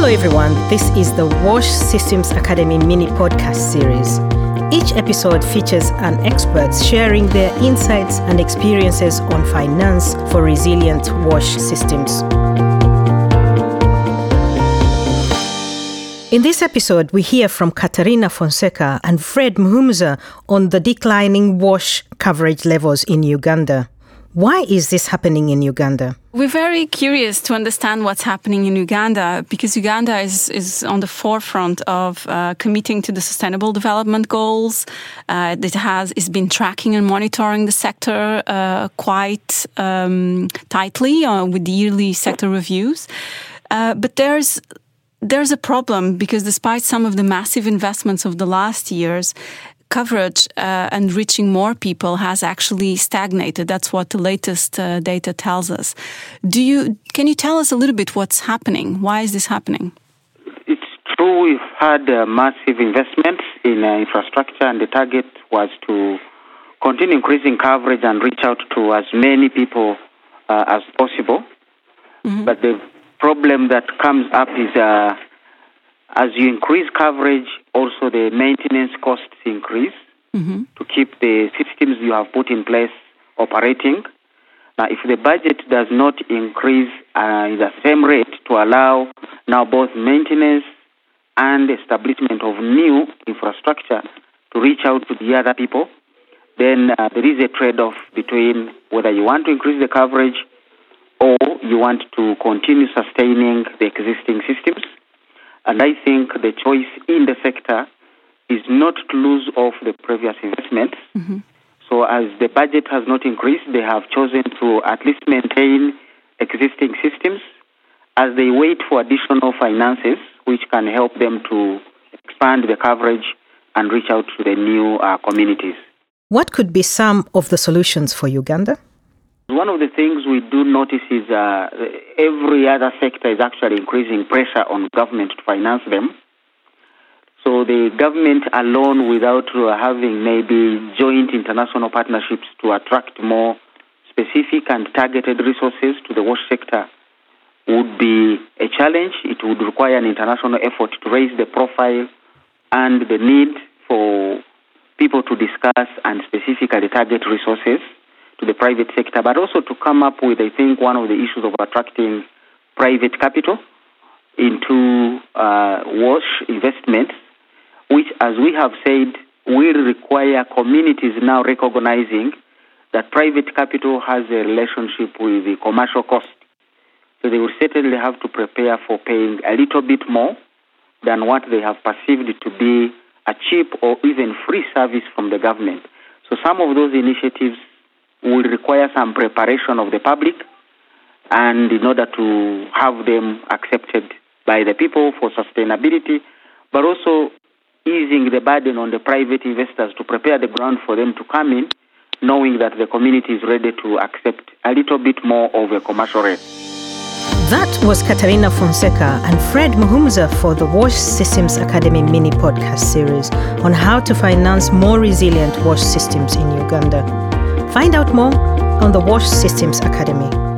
Hello, everyone. This is the Wash Systems Academy mini podcast series. Each episode features an expert sharing their insights and experiences on finance for resilient wash systems. In this episode, we hear from Catarina Fonseca and Fred Muhumuza on the declining wash coverage levels in Uganda. Why is this happening in Uganda? We're very curious to understand what's happening in Uganda because Uganda is, is on the forefront of uh, committing to the Sustainable Development Goals. Uh, it has is been tracking and monitoring the sector uh, quite um, tightly uh, with yearly sector reviews. Uh, but there's there's a problem because despite some of the massive investments of the last years, coverage uh, and reaching more people has actually stagnated. That's what the latest uh, data tells us. Do you can you tell us a little bit what's happening? Why is this happening? It's true. We've had uh, massive investments in uh, infrastructure, and the target was to continue increasing coverage and reach out to as many people uh, as possible. Mm-hmm. But the problem that comes up is uh, as you increase coverage, also the maintenance costs increase mm-hmm. to keep the systems you have put in place operating. Now, if the budget does not increase uh, in the same rate to allow now both maintenance and establishment of new infrastructure to reach out to the other people, then uh, there is a trade-off between whether you want to increase the coverage or you want to continue sustaining the existing systems. And I think the choice in the sector is not to lose off the previous investments. Mm-hmm. So, as the budget has not increased, they have chosen to at least maintain existing systems as they wait for additional finances, which can help them to expand the coverage and reach out to the new uh, communities. What could be some of the solutions for Uganda? One of the things we do notice is uh, every other sector is actually increasing pressure on government to finance them. So the government alone, without uh, having maybe joint international partnerships to attract more specific and targeted resources to the wash sector, would be a challenge. It would require an international effort to raise the profile and the need for people to discuss and specifically target resources to the private sector, but also to come up with, I think, one of the issues of attracting private capital into uh, wash investments, which, as we have said, will require communities now recognizing that private capital has a relationship with the commercial cost. So they will certainly have to prepare for paying a little bit more than what they have perceived to be a cheap or even free service from the government. So some of those initiatives will require some preparation of the public and in order to have them accepted by the people for sustainability, but also easing the burden on the private investors to prepare the ground for them to come in, knowing that the community is ready to accept a little bit more of a commercial rate. That was Catarina Fonseca and Fred Muhumuza for the Wash Systems Academy mini podcast series on how to finance more resilient wash systems in Uganda. Find out more on the Wash Systems Academy.